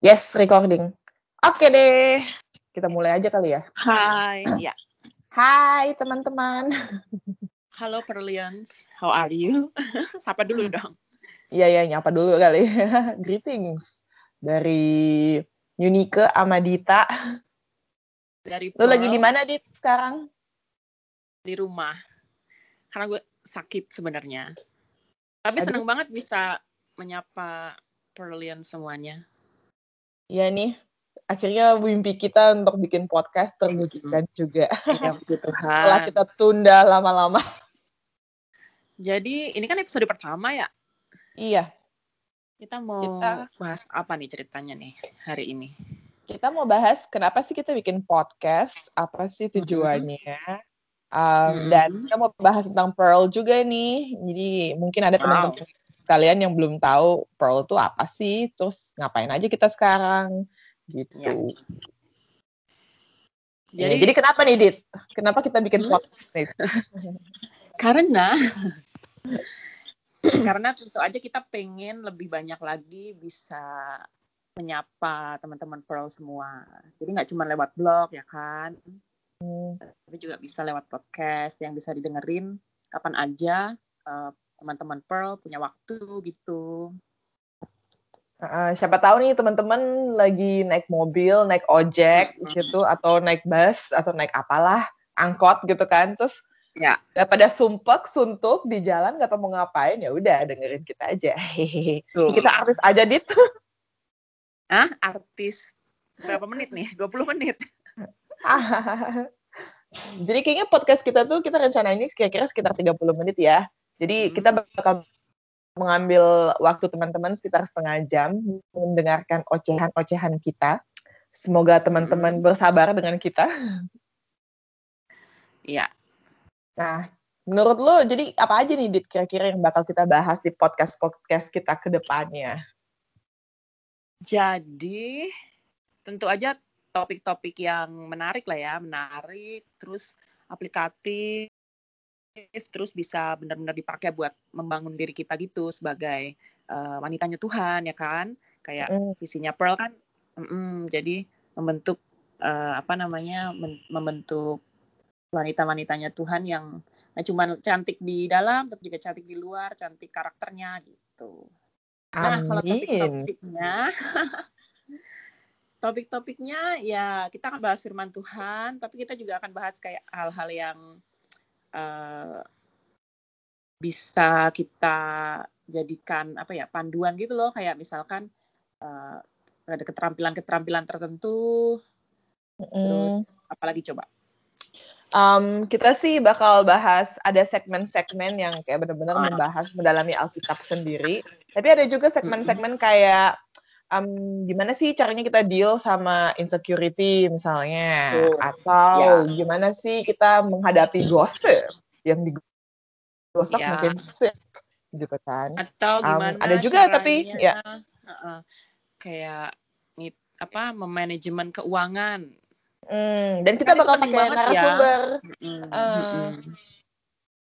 Yes, recording. Oke deh, kita mulai aja kali ya. Hai, ya. Hai teman-teman. Halo Perlians, how are you? Sapa dulu dong. Iya ya, nyapa dulu kali. Greetings dari Yunike Amadita. Dari Lu lagi di mana dit sekarang? di rumah. Karena gue sakit sebenarnya. Tapi Aduh. seneng banget bisa menyapa Perlians semuanya. Iya nih, akhirnya mimpi kita untuk bikin podcast terwujudkan juga. Iya, puji Setelah kita tunda lama-lama. Jadi ini kan episode pertama ya. Iya, Kita mau Kita- bahas apa nih ceritanya nih hari ini? kita mau bahas kenapa sih kita bikin podcast, apa sih tujuannya, Um, dan kita mau bahas tentang Pearl juga nih. Jadi mungkin ada Wow. Kalian yang belum tahu Pearl itu apa sih, terus ngapain aja kita sekarang, gitu. Ya. Jadi, jadi kenapa nih Dit? Kenapa kita bikin Hmm? podcast nih? karena karena tentu aja kita pengen lebih banyak lagi bisa menyapa teman-teman Pearl semua. Jadi nggak cuma lewat blog ya kan, Hmm, tapi juga bisa lewat podcast yang bisa didengerin kapan aja eh, teman-teman Pearl punya waktu gitu. Uh, siapa tahu nih teman-teman lagi naik mobil, naik ojek gitu, atau naik bus, atau naik apalah, angkot gitu kan, terus Ya. daripada sumpek, suntuk di jalan nggak tahu mau ngapain, ya udah dengerin kita aja. Hehehe. Kita artis aja dit. Ah, artis berapa menit nih? 20 menit. Jadi kayaknya podcast kita tuh kita rencanainnya kira-kira sekitar 30 menit ya. Jadi Hmm. kita bakal mengambil waktu teman-teman sekitar setengah jam mendengarkan ocehan-ocehan kita. Semoga teman-teman Hmm. bersabar dengan kita. Iya. Nah, menurut lo jadi apa aja nih Dit kira-kira yang bakal kita bahas di podcast-podcast kita ke depannya? Jadi tentu aja topik-topik yang menarik lah ya, menarik, terus aplikatif, terus bisa benar-benar dipakai buat membangun diri kita gitu sebagai eh, wanitanya Tuhan ya kan, kayak Mm, visinya Pearl kan, mm-mm, jadi membentuk eh, apa namanya, membentuk wanita-wanitanya Tuhan yang nggak cuma cantik di dalam, tapi juga cantik di luar, cantik karakternya gitu. Nah, kalau Amin. topik-topiknya, topik-topiknya ya kita akan bahas firman Tuhan, tapi kita juga akan bahas kayak hal-hal yang eh, bisa kita jadikan apa ya panduan gitu loh, kayak misalkan eh, ada keterampilan-keterampilan tertentu, terus Mm. apalagi coba? Um, kita sih bakal bahas ada segmen-segmen yang kayak benar-benar Ah. membahas mendalami Alkitab sendiri. Tapi ada juga segmen-segmen kayak um, gimana sih caranya kita deal sama insecurity misalnya, Betul. atau Ya. gimana sih kita menghadapi gosip yang digosok Ya. makin sip gitu kan. Atau Um, gimana ada juga tapi, caranya, ya. Heeh, kayak ngit- apa memanajemen keuangan. Hmm, dan kita Kan bakal pakai ya. narasumber. Mm-mm, Eh, mm-mm.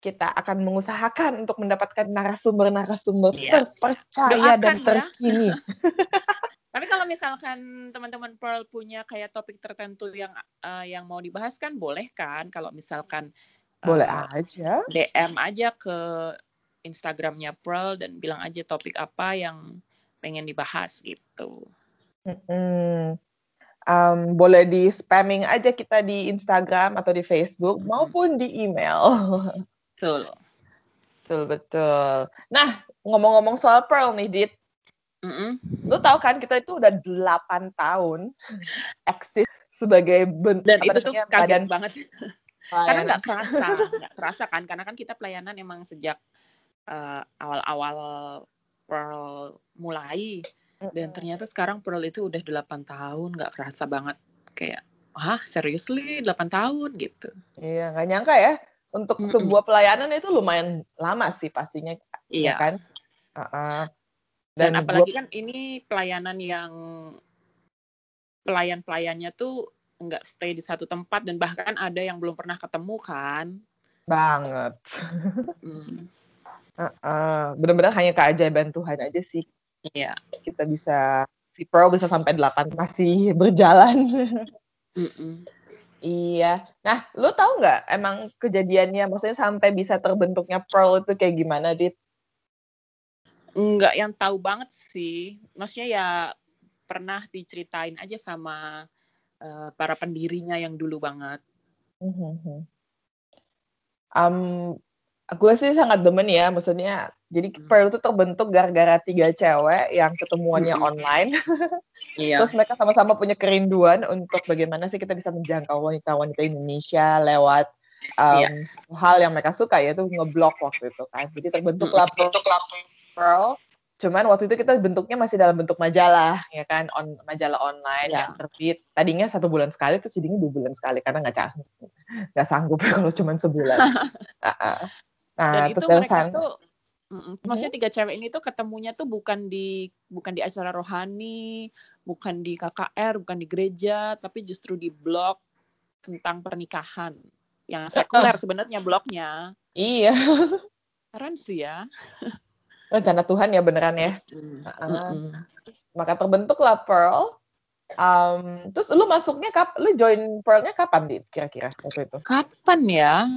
Kita akan mengusahakan untuk mendapatkan narasumber-narasumber Iya. terpercaya Doakan dan ya. terkini. Tapi kalau misalkan teman-teman Pearl punya kayak topik tertentu yang eh, yang mau dibahas kan boleh kan kalau misalkan eh, Boleh aja. DM aja ke Instagramnya Pearl dan bilang aja topik apa yang pengen dibahas gitu. Mm-mm. Um, boleh di spamming aja kita di Instagram atau di Facebook maupun di email. Betul. betul betul. Nah ngomong-ngomong soal Pearl nih, Dit, Mm-mm. lu tahu kan kita itu udah 8 tahun eksis sebagai ben- Dan itu tuh kaget badan banget. Karena pelayanan. nggak kerasa, nggak kerasa kan? Karena kan kita pelayanan emang sejak eh, awal-awal Pearl mulai dan ternyata sekarang Pearl itu udah 8 tahun nggak kerasa banget kayak wah seriously 8 tahun gitu. Iya, nggak nyangka ya. Untuk sebuah pelayanan itu lumayan lama sih pastinya, ya Iya. kan? Uh-uh. Dan, Dan, apalagi gua- kan ini pelayanan yang pelayan-pelayannya tuh nggak stay di satu tempat dan bahkan ada yang belum pernah ketemu kan. banget. Hmm, Uh-uh. Bener-bener hanya keajaiban Tuhan aja sih. Iya. kita bisa si Pearl bisa sampai 8 masih berjalan. Mm -mm. Iya. Nah, lu tahu nggak emang kejadiannya maksudnya sampai bisa terbentuknya Pearl itu kayak gimana, Dit? Enggak yang tahu banget sih. Maksudnya ya pernah diceritain aja sama uh, para pendirinya yang dulu banget. Um, gue sih sangat demen ya, maksudnya jadi hmm. Pearl itu terbentuk gara-gara tiga cewek yang ketemuannya hmm. online. iya. Terus mereka sama-sama punya kerinduan untuk bagaimana sih kita bisa menjangkau wanita-wanita Indonesia lewat um, iya. hal yang mereka suka yaitu ngeblok waktu itu kan. Jadi terbentuklah hmm. Pearl. Cuman waktu itu kita bentuknya masih dalam bentuk majalah, ya kan, on majalah online yeah. yang terbit. Tadinya satu bulan sekali, terus jadinya dua bulan sekali karena nggak sanggup, nggak sanggup kalau cuma sebulan. nah, Dan itu mereka tuh Mm-hmm. Maksudnya tiga cewek ini tuh ketemunya tuh bukan di bukan di acara rohani, bukan di KKR, bukan di gereja, tapi justru di blog tentang pernikahan yang sekuler sebenarnya blognya. Iya. Keren sih ya. Rencana Tuhan ya beneran ya. Mm-hmm. Uh, maka terbentuklah Pearl. Um, terus lu masuknya kap, lu join Pearlnya kapan di kira-kira waktu itu? Kapan ya?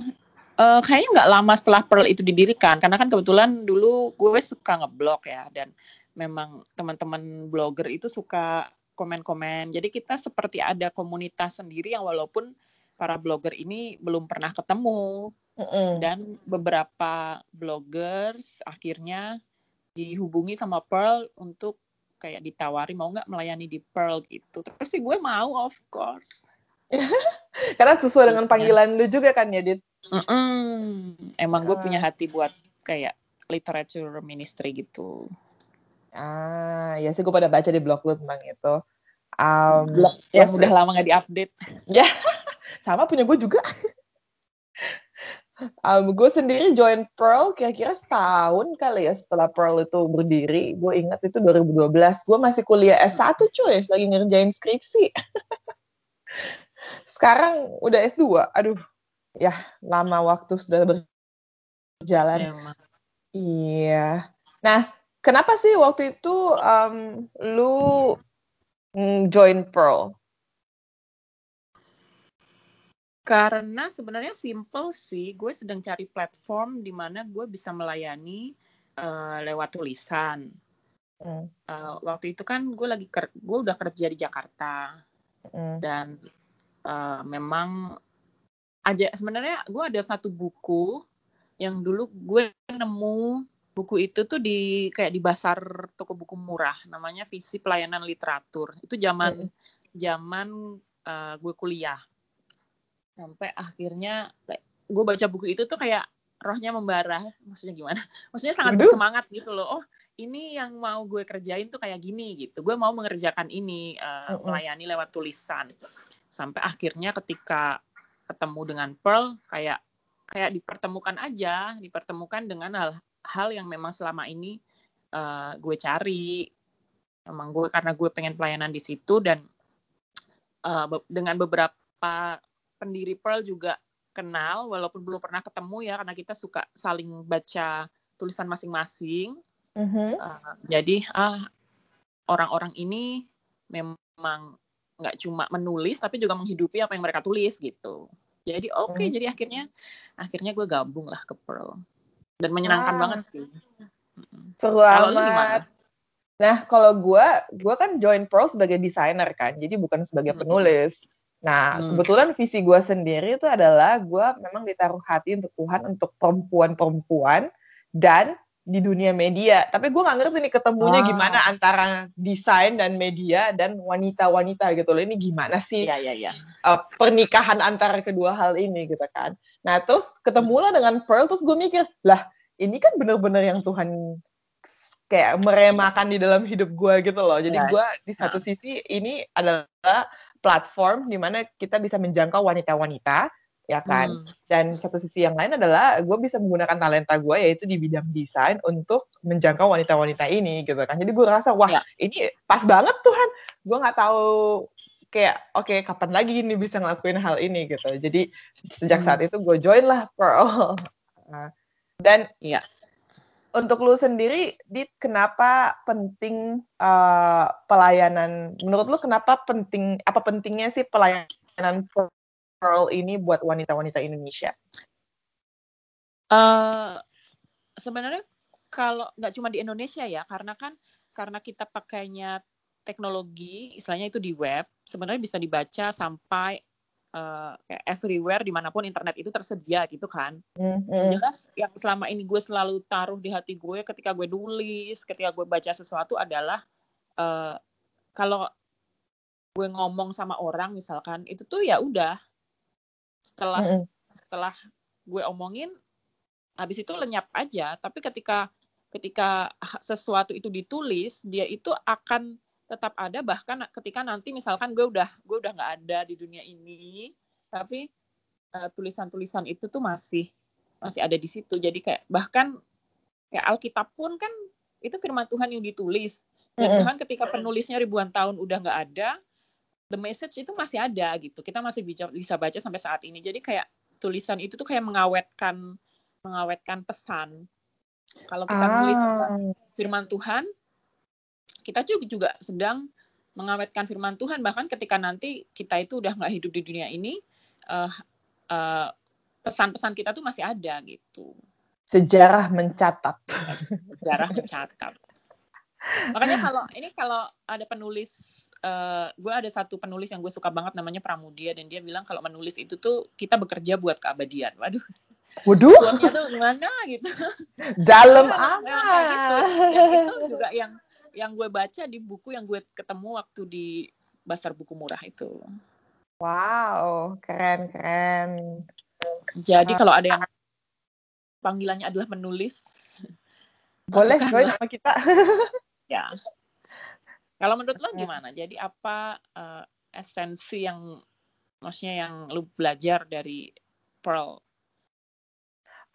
Uh, kayaknya nggak lama setelah Pearl itu didirikan karena kan kebetulan dulu gue suka ngeblog ya dan memang teman-teman blogger itu suka komen-komen. Jadi kita seperti ada komunitas sendiri yang walaupun para blogger ini belum pernah ketemu. Mm -hmm. dan beberapa bloggers akhirnya dihubungi sama Pearl untuk kayak ditawari mau nggak melayani di Pearl gitu. Terus sih gue mau of course. Karena sesuai dengan panggilan lu juga kan ya Dit Mm-mm. Emang gue punya hati buat kayak literature ministry gitu. Ah, ya sih gue pada baca di blog lu tentang itu. Um, blog yang udah lama gak diupdate. Ya, sama punya gue juga. um, gue sendiri join Pearl kira-kira setahun kali ya setelah Pearl itu berdiri. Gue ingat itu 2012. Gue masih kuliah S1 cuy, lagi ngerjain skripsi. Sekarang udah S2. Aduh, ya lama waktu sudah berjalan. Ya, iya. Nah, kenapa sih waktu itu um, lu join Pearl? Karena sebenarnya simple sih, gue sedang cari platform di mana gue bisa melayani uh, lewat tulisan. Hmm. Uh, waktu itu kan gue lagi ker gue udah kerja di Jakarta hmm. dan uh, memang aja sebenarnya gue ada satu buku yang dulu gue nemu. Buku itu tuh di kayak di pasar toko buku murah namanya visi pelayanan literatur. Itu zaman zaman uh, gue kuliah. Sampai akhirnya gue baca buku itu tuh kayak rohnya membara. Maksudnya gimana? Maksudnya sangat bersemangat gitu loh. Oh ini yang mau gue kerjain tuh kayak gini gitu. Gue mau mengerjakan ini uh, melayani lewat tulisan. Sampai akhirnya ketika ketemu dengan Pearl kayak kayak dipertemukan aja, dipertemukan dengan hal-hal yang memang selama ini uh, gue cari. Memang gue karena gue pengen pelayanan di situ dan uh, dengan beberapa pendiri Pearl juga kenal walaupun belum pernah ketemu ya karena kita suka saling baca tulisan masing-masing. Mm -hmm. uh, jadi ah orang-orang ini memang nggak cuma menulis tapi juga menghidupi apa yang mereka tulis gitu. Jadi oke okay, hmm. jadi akhirnya akhirnya gue gabung lah ke Pearl dan menyenangkan banget sih. Seru kalau gimana? Nah kalau gue gue kan join Pearl sebagai desainer kan jadi bukan sebagai hmm. penulis. Nah, hmm. kebetulan visi gue sendiri itu adalah gue memang ditaruh hati untuk Tuhan untuk perempuan-perempuan dan di dunia media. Tapi gue nggak ngerti nih ketemunya ah. gimana antara desain dan media dan wanita-wanita gitu loh. Ini gimana sih ya, ya, ya. Uh, pernikahan antara kedua hal ini gitu kan. Nah terus ketemulah dengan Pearl terus gue mikir lah ini kan bener-bener yang Tuhan kayak meremakan di dalam hidup gue gitu loh. Jadi ya. gue di satu nah. sisi ini adalah platform di mana kita bisa menjangkau wanita-wanita ya kan. Hmm. Dan satu sisi yang lain adalah gue bisa menggunakan talenta gue yaitu di bidang desain untuk menjangkau wanita-wanita ini gitu kan. Jadi gue rasa wah ya. ini pas banget Tuhan. Gue nggak tahu kayak oke okay, kapan lagi ini bisa ngelakuin hal ini gitu. Jadi sejak saat hmm. itu gue join lah Pearl. Dan ya. untuk lu sendiri, Dit, kenapa penting uh, pelayanan? Menurut lu kenapa penting? Apa pentingnya sih pelayanan Pearl ini buat wanita-wanita Indonesia? Uh, sebenarnya kalau nggak cuma di Indonesia ya, karena kan karena kita pakainya teknologi, istilahnya itu di web, sebenarnya bisa dibaca sampai uh, kayak everywhere di mana pun internet itu tersedia gitu kan. Mm-hmm. Jelas yang selama ini gue selalu taruh di hati gue ketika gue nulis, ketika gue baca sesuatu adalah uh, kalau gue ngomong sama orang misalkan itu tuh ya udah setelah mm-hmm. setelah gue omongin habis itu lenyap aja. Tapi ketika ketika sesuatu itu ditulis dia itu akan tetap ada bahkan ketika nanti misalkan gue udah gue udah nggak ada di dunia ini tapi tulisan tulisan-tulisan itu tuh masih masih ada di situ jadi kayak bahkan kayak Alkitab pun kan itu firman Tuhan yang ditulis dan mm-hmm. Tuhan ketika penulisnya ribuan tahun udah nggak ada the message itu masih ada gitu. Kita masih bisa bisa baca sampai saat ini. Jadi kayak tulisan itu tuh kayak mengawetkan mengawetkan pesan. Kalau kita ah. menulis firman Tuhan kita juga juga sedang mengawetkan firman Tuhan. Bahkan ketika nanti kita itu udah nggak hidup di dunia ini uh, uh, pesan-pesan kita tuh masih ada gitu. Sejarah mencatat. Sejarah mencatat. Makanya kalau ini kalau ada penulis uh, gue ada satu penulis yang gue suka banget namanya Pramudia dan dia bilang kalau menulis itu tuh kita bekerja buat keabadian waduh Waduh. tuh gimana gitu. Dalam amat. Gitu. Yang itu juga yang yang gue baca di buku yang gue ketemu waktu di Pasar Buku Murah itu. Wow, keren keren. Jadi uh, kalau ada yang panggilannya adalah menulis, boleh join sama kita. ya. Kalau menurut lo gimana? Jadi apa uh, esensi yang maksudnya yang lu belajar dari Pearl?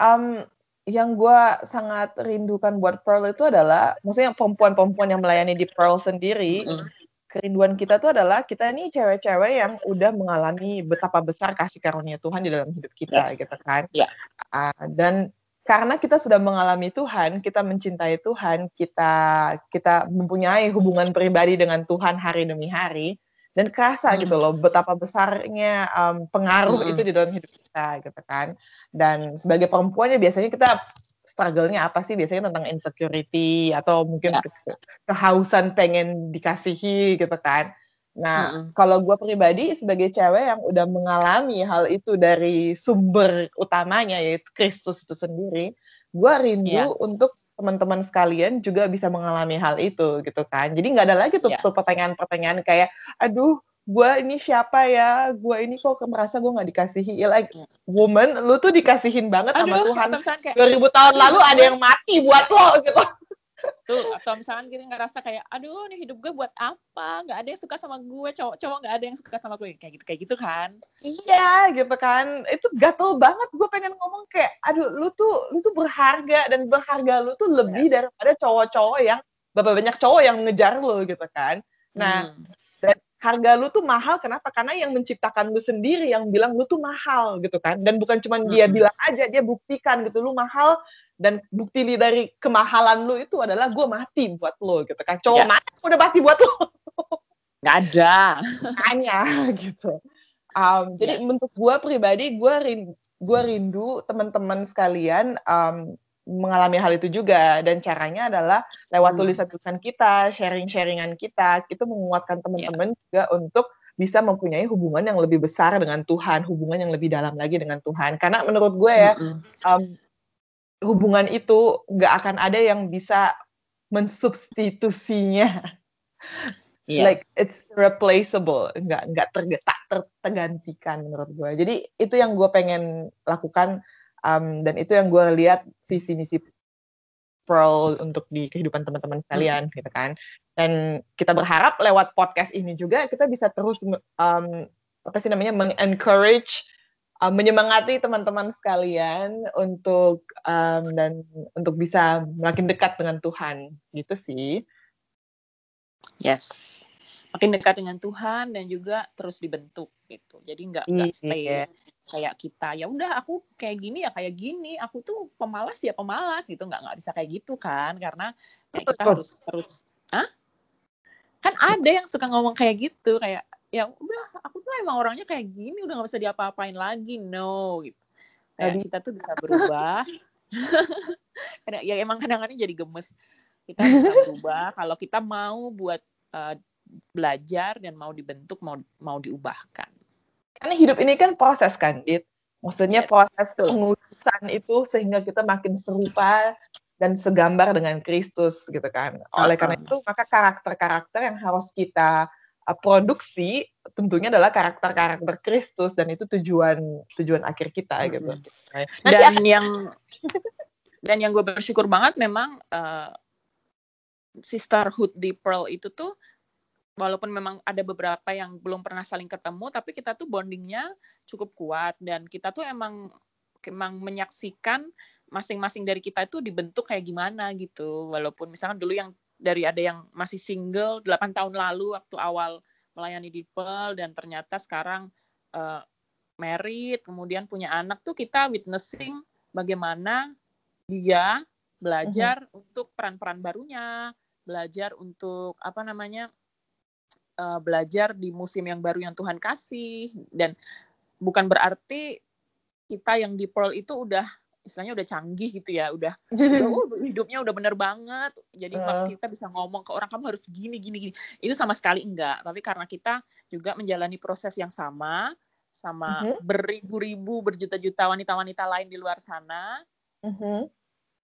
Um, yang gue sangat rindukan buat Pearl itu adalah, maksudnya perempuan-perempuan yang melayani di Pearl sendiri, mm. kerinduan kita tuh adalah kita ini cewek-cewek yang udah mengalami betapa besar kasih karunia Tuhan di dalam hidup kita, yeah. gitu kan. Yeah. Uh, dan karena kita sudah mengalami Tuhan, kita mencintai Tuhan, kita kita mempunyai hubungan pribadi dengan Tuhan hari demi hari, dan kerasa hmm. gitu loh betapa besarnya um, pengaruh hmm. itu di dalam hidup kita gitu kan dan sebagai perempuannya biasanya kita struggle-nya apa sih biasanya tentang insecurity atau mungkin ya. ke kehausan pengen dikasihi gitu kan nah hmm. kalau gue pribadi sebagai cewek yang udah mengalami hal itu dari sumber utamanya yaitu Kristus itu sendiri gue rindu ya. untuk teman-teman sekalian juga bisa mengalami hal itu gitu kan. Jadi nggak ada lagi tuh, yeah. tuh pertanyaan-pertanyaan kayak, aduh, gue ini siapa ya? Gue ini kok merasa gue nggak dikasihi. Like, woman, lu tuh dikasihin banget aduh, sama Tuhan. Kayak, 2000 tahun lalu ada yang mati buat lo gitu tuh atau misalkan kita ngerasa kayak aduh ini hidup gue buat apa nggak ada yang suka sama gue cowok-cowok nggak ada yang suka sama gue kayak gitu kayak gitu kan iya gitu kan itu gatel banget gue pengen ngomong kayak aduh lu tuh lu tuh berharga dan berharga lu tuh lebih yes. daripada cowok-cowok yang berapa banyak cowok yang ngejar lu gitu kan nah hmm harga lu tuh mahal kenapa? Karena yang menciptakan lu sendiri yang bilang lu tuh mahal gitu kan. Dan bukan cuma dia hmm. bilang aja, dia buktikan gitu lu mahal dan bukti dari kemahalan lu itu adalah gue mati buat lo gitu kan. Cowok ya. mana udah mati buat lo? Gak ada. Hanya gitu. Um, jadi ya. untuk gue pribadi, gue rindu, gue rindu teman-teman sekalian um, mengalami hal itu juga dan caranya adalah lewat hmm. tulisan-tulisan kita, sharing-sharingan kita, itu menguatkan iya. teman-teman yeah. juga untuk bisa mempunyai hubungan yang lebih besar dengan Tuhan, hubungan yang lebih dalam lagi dengan Tuhan. Karena menurut gue ya, mm -hmm. um, hubungan itu nggak akan ada yang bisa mensubstitusinya. Yeah. Like it's replaceable, nggak nggak tergetak tergantikan menurut gue. Jadi itu yang gue pengen lakukan um, dan itu yang gue lihat visi misi Pearl untuk di kehidupan teman-teman sekalian hmm. gitu kan dan kita berharap lewat podcast ini juga kita bisa terus um, apa sih namanya mengencourage um, menyemangati teman-teman sekalian untuk um, dan untuk bisa makin dekat dengan Tuhan gitu sih. Yes. Makin dekat dengan Tuhan dan juga terus dibentuk gitu. Jadi nggak nggak stay yeah kayak kita ya udah aku kayak gini ya kayak gini. Aku tuh pemalas ya pemalas gitu. Nggak nggak bisa kayak gitu kan karena kayak kita harus harus ah kan ada yang suka ngomong kayak gitu kayak ya udah aku tuh emang orangnya kayak gini udah nggak bisa diapa-apain lagi no gitu. Kayak kita tuh bisa berubah. Ya emang kadang-kadang jadi gemes. Kita bisa berubah kalau kita mau buat uh, belajar dan mau dibentuk mau mau diubahkan. Karena hidup ini kan proses kan Dit? Maksudnya yes, proses pengurusan itu sehingga kita makin serupa dan segambar dengan Kristus gitu kan? Oleh uh -huh. karena itu maka karakter-karakter yang harus kita produksi tentunya adalah karakter-karakter Kristus dan itu tujuan tujuan akhir kita mm -hmm. gitu. Dan yang dan yang gue bersyukur banget memang uh, sisterhood di Pearl itu tuh walaupun memang ada beberapa yang belum pernah saling ketemu tapi kita tuh bondingnya cukup kuat dan kita tuh emang emang menyaksikan masing-masing dari kita itu dibentuk kayak gimana gitu walaupun misalkan dulu yang dari ada yang masih single 8 tahun lalu waktu awal melayani di Pearl dan ternyata sekarang uh, married kemudian punya anak tuh kita witnessing bagaimana dia belajar uh-huh. untuk peran-peran barunya belajar untuk apa namanya uh, belajar di musim yang baru yang Tuhan kasih dan bukan berarti kita yang di Pearl itu udah istilahnya udah canggih gitu ya udah, udah oh, hidupnya udah bener banget jadi uh. kita bisa ngomong ke orang kamu harus gini gini gini itu sama sekali enggak tapi karena kita juga menjalani proses yang sama sama uh-huh. beribu-ribu berjuta-juta wanita-wanita lain di luar sana uh-huh.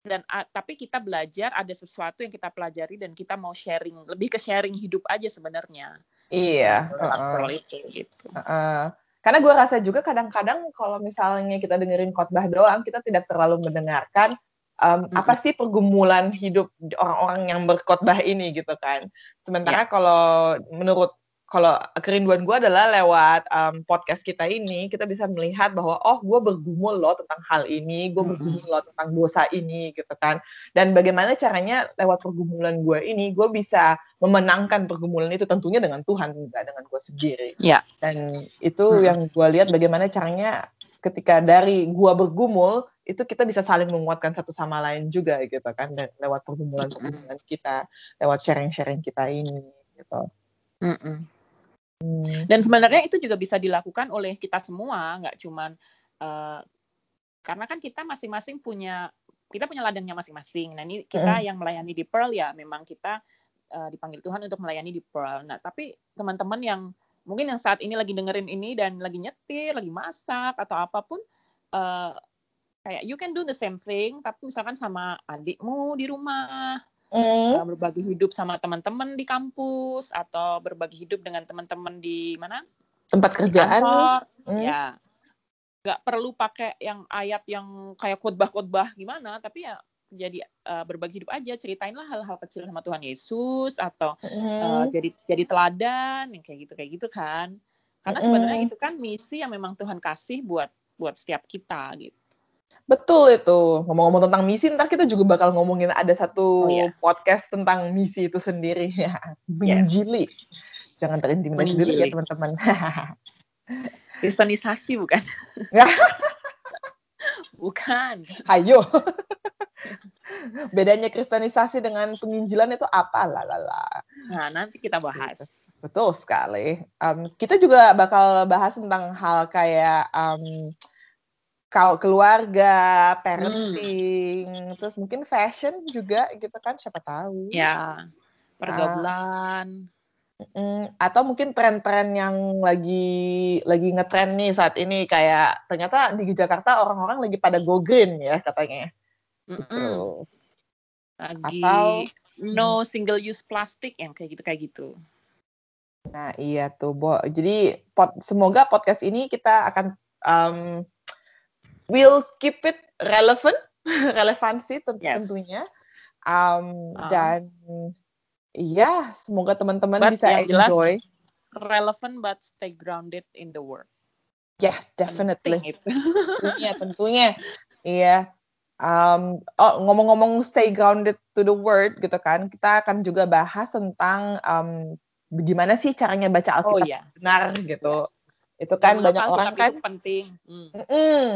dan uh, tapi kita belajar ada sesuatu yang kita pelajari dan kita mau sharing lebih ke sharing hidup aja sebenarnya iya uh-uh. itu gitu uh-uh karena gue rasa juga kadang-kadang kalau misalnya kita dengerin khotbah doang, kita tidak terlalu mendengarkan um, mm-hmm. apa sih pergumulan hidup orang-orang yang berkhotbah ini gitu kan. Sementara yeah. kalau menurut kalau kerinduan gue adalah lewat um, podcast kita ini kita bisa melihat bahwa oh gue bergumul loh tentang hal ini gue bergumul loh tentang dosa ini gitu kan dan bagaimana caranya lewat pergumulan gue ini gue bisa memenangkan pergumulan itu tentunya dengan Tuhan enggak dengan gue sendiri yeah. dan itu hmm. yang gue lihat bagaimana caranya ketika dari gue bergumul itu kita bisa saling menguatkan satu sama lain juga gitu kan dan lewat pergumulan-pergumulan kita lewat sharing-sharing kita ini gitu. Mm -mm. Hmm. Dan sebenarnya itu juga bisa dilakukan oleh kita semua, nggak cuman uh, karena kan kita masing-masing punya kita punya ladangnya masing-masing. Nah ini kita hmm. yang melayani di Pearl ya, memang kita uh, dipanggil Tuhan untuk melayani di Pearl. Nah tapi teman-teman yang mungkin yang saat ini lagi dengerin ini dan lagi nyetir, lagi masak atau apa pun, uh, kayak you can do the same thing, tapi misalkan sama adikmu di rumah mm. berbagi hidup sama teman-teman di kampus atau berbagi hidup dengan teman-teman di mana tempat kerjaan mm. ya nggak perlu pakai yang ayat yang kayak khotbah-khotbah gimana tapi ya jadi uh, berbagi hidup aja ceritainlah hal-hal kecil sama Tuhan Yesus atau mm. uh, jadi jadi teladan yang kayak gitu kayak gitu kan karena sebenarnya mm. itu kan misi yang memang Tuhan kasih buat buat setiap kita gitu Betul itu. Ngomong-ngomong tentang misi, ntar kita juga bakal ngomongin ada satu oh, iya. podcast tentang misi itu sendiri ya. Menginjili. Yes. Jangan terintimidasi dulu ya teman-teman. Kristenisasi bukan? bukan. Ayo. Bedanya kristenisasi dengan penginjilan itu apa? Lalala. Nah, nanti kita bahas. Betul sekali. Um, kita juga bakal bahas tentang hal kayak um, kalau keluarga, hmm. parenting, hmm. terus mungkin fashion juga gitu kan, siapa tahu. Ya, pergaulan. Uh, atau mungkin tren-tren yang lagi lagi ngetren nih saat ini kayak ternyata di Jakarta orang-orang lagi pada go green ya katanya. Mm -mm. Gitu. Lagi atau no single use plastic yang kayak gitu kayak gitu. Nah iya tuh, Bo. Jadi pot, semoga podcast ini kita akan um, we'll keep it relevant, relevansi tentunya. Yes. Um, uh. Dan ya, semoga teman-teman bisa enjoy. Jelas, relevant but stay grounded in the world. Yeah, definitely. tentunya, tentunya. Iya. Um, oh, ngomong-ngomong stay grounded to the word gitu kan, kita akan juga bahas tentang um, bagaimana sih caranya baca oh, Alkitab oh, yeah. benar gitu. Itu kan banyak orang kan penting. Hmm. mm,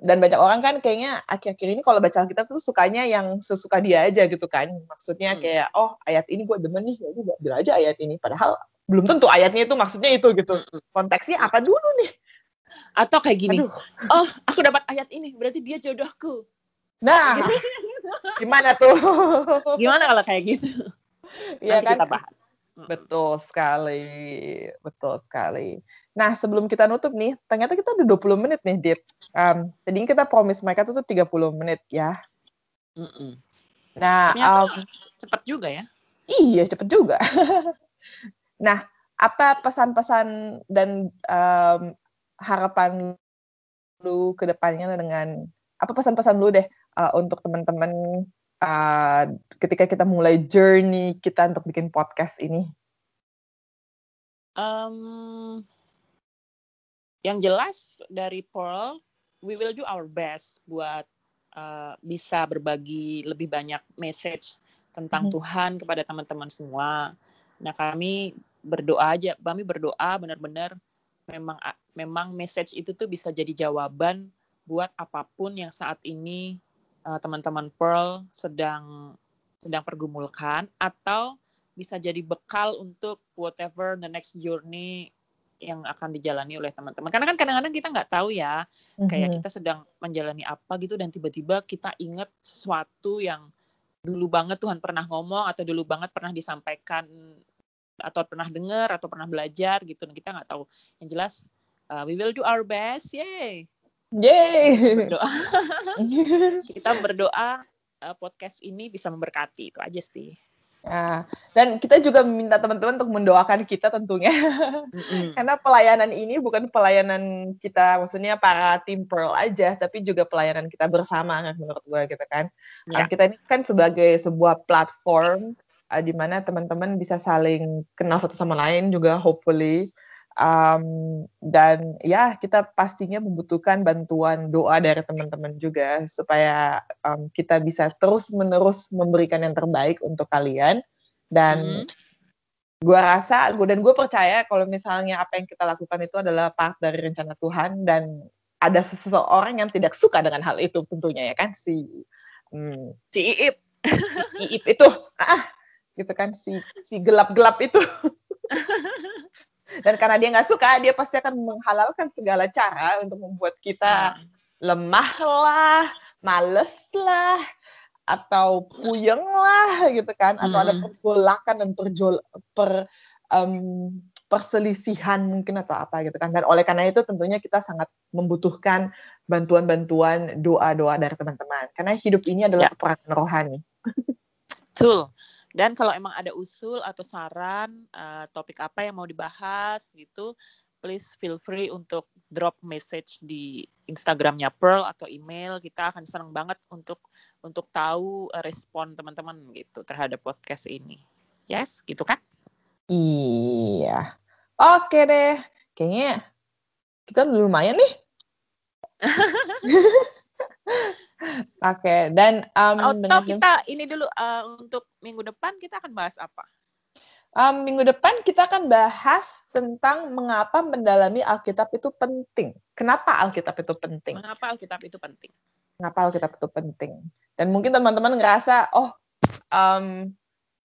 dan banyak orang kan kayaknya akhir-akhir ini kalau baca Alkitab tuh sukanya yang sesuka dia aja gitu kan. Maksudnya Hmm. kayak oh ayat ini gue demen nih, ya gua ambil aja ayat ini. Padahal belum tentu ayatnya itu maksudnya itu gitu. Mm-mm. Konteksnya apa dulu nih? Atau kayak gini, Aduh. oh aku dapat ayat ini, berarti dia jodohku. Nah, gimana tuh? Gimana kalau kayak gitu? Iya Nanti kan? kita bahas. Betul sekali. Betul sekali. Nah, sebelum kita nutup nih, ternyata kita udah 20 menit nih, Dit. Um, tadinya kita promise mereka tuh 30 menit ya. Mm-mm. Nah, Ternyata um, cepat juga ya. iya cepet juga. nah, apa pesan-pesan dan um, harapan lu ke depannya dengan apa pesan-pesan lu deh uh, untuk teman-teman uh, ketika kita mulai journey kita untuk bikin podcast ini? Um, yang jelas dari Pearl, we will do our best buat uh, bisa berbagi lebih banyak message tentang Mhm. Tuhan kepada teman-teman semua. Nah kami berdoa aja, kami berdoa benar-benar memang memang message itu tuh bisa jadi jawaban buat apa pun yang saat ini uh, teman-teman Pearl sedang sedang pergumulkan atau bisa jadi bekal untuk whatever the next journey yang akan dijalani oleh teman-teman. Karena kan kadang-kadang kita nggak tahu ya, kayak Mhm. kita sedang menjalani apa gitu dan tiba-tiba kita ingat sesuatu yang dulu banget Tuhan pernah ngomong atau dulu banget pernah disampaikan atau pernah dengar atau pernah belajar gitu. Dan kita nggak tahu. Yang jelas, uh, we will do our best, yay. Yeay. Berdoa. kita berdoa uh, podcast ini bisa memberkati itu aja sih. Nah, dan kita juga meminta teman-teman untuk mendoakan kita tentunya. Mm-mm. Karena pelayanan ini bukan pelayanan kita, maksudnya para tim Pearl aja, tapi juga pelayanan kita bersama kan menurut gue gitu kan. Ya. Um, kita ini kan sebagai sebuah platform uh, di mana teman-teman bisa saling kenal satu sama lain juga hopefully. Um, dan ya kita pastinya membutuhkan bantuan doa dari teman-teman juga supaya um, kita bisa terus-menerus memberikan yang terbaik untuk kalian dan Mhm. gue rasa gue dan gue percaya kalau misalnya apa yang kita lakukan itu adalah part dari rencana Tuhan dan ada seseorang yang tidak suka dengan hal itu tentunya ya kan si hmm, Si Iip. si Iip itu ah gitu kan si si gelap-gelap itu dan karena dia nggak suka dia pasti akan menghalalkan segala cara untuk membuat kita lemah lah males lah atau puyeng lah gitu kan atau ada Mm-mm. pergolakan dan perjol per em, perselisihan mungkin atau apa gitu kan dan oleh karena itu tentunya kita sangat membutuhkan bantuan-bantuan doa-doa dari teman-teman karena hidup ini adalah Ya. peperangan rohani Betul. Dan kalau emang ada usul atau saran uh, topik apa yang mau dibahas gitu, please feel free untuk drop message di Instagramnya Pearl atau email. Kita akan senang banget untuk untuk tahu uh, respon teman-teman gitu terhadap podcast ini. Yes, gitu kan? iya oke deh kayaknya kita udah lumayan nih Oke, dan um, Atau dengan kita ini dulu uh, untuk minggu depan kita akan bahas apa? um, minggu depan kita akan bahas tentang mengapa mendalami Alkitab itu penting. Kenapa Alkitab itu penting? Mengapa Alkitab itu penting? Kenapa Alkitab itu penting? Dan mungkin teman-teman ngerasa, oh, um,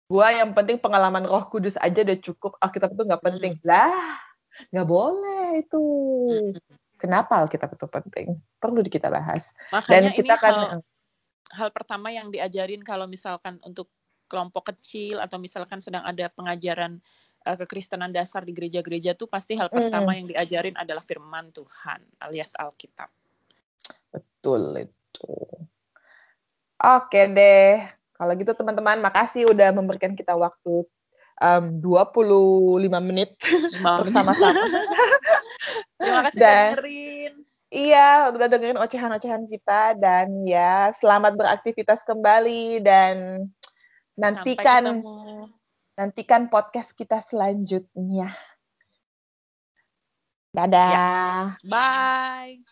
gua yang penting pengalaman Roh Kudus aja udah cukup. Alkitab itu nggak penting. Lah, nggak boleh itu. Kenapa Alkitab itu penting? Perlu kita bahas. Dan Makanya kita ini akan hal, hal pertama yang diajarin kalau misalkan untuk kelompok kecil atau misalkan sedang ada pengajaran uh, kekristenan dasar di gereja-gereja tuh pasti hal pertama Mm. yang diajarin adalah firman Tuhan alias Alkitab. Betul itu. Oke deh. Kalau gitu teman-teman, makasih udah memberikan kita waktu um, 25 menit Lima menit. bersama-sama. Terima kasih udah Dan dengerin. iya, udah dengerin ocehan-ocehan kita dan ya selamat beraktivitas kembali dan nantikan nantikan podcast kita selanjutnya. Dadah. Bye.